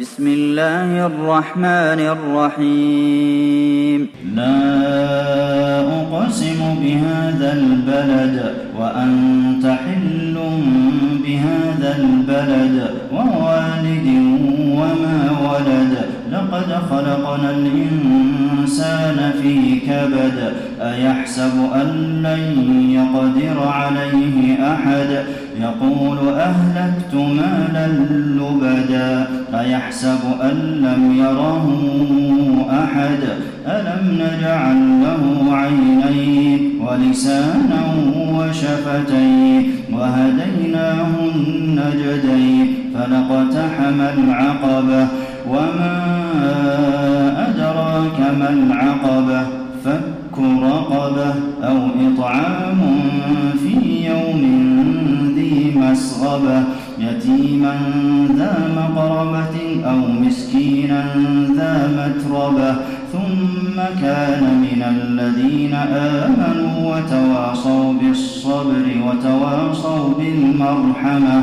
بسم الله الرحمن الرحيم. لا أقسم بهذا البلد وأنت حل بهذا البلد ووالد خلقنا الإنسان في كبد أيحسب أن لن يقدر عليه أحد؟ يقول أهلكت مالا لبدا أيحسب أن لم يره أحد؟ ألم نجعل له عينين ولسانا وشفتين؟ وهديناه النجدين فلقتحم العقبة. وما أدراك ما العقبة فك رقبة أو إطعام في يوم ذي مسغبة يتيما ذا مقربة أو مسكينا ذا متربة ثم كان من الذين آمنوا وتواصوا بالصبر وتواصوا بالمرحمة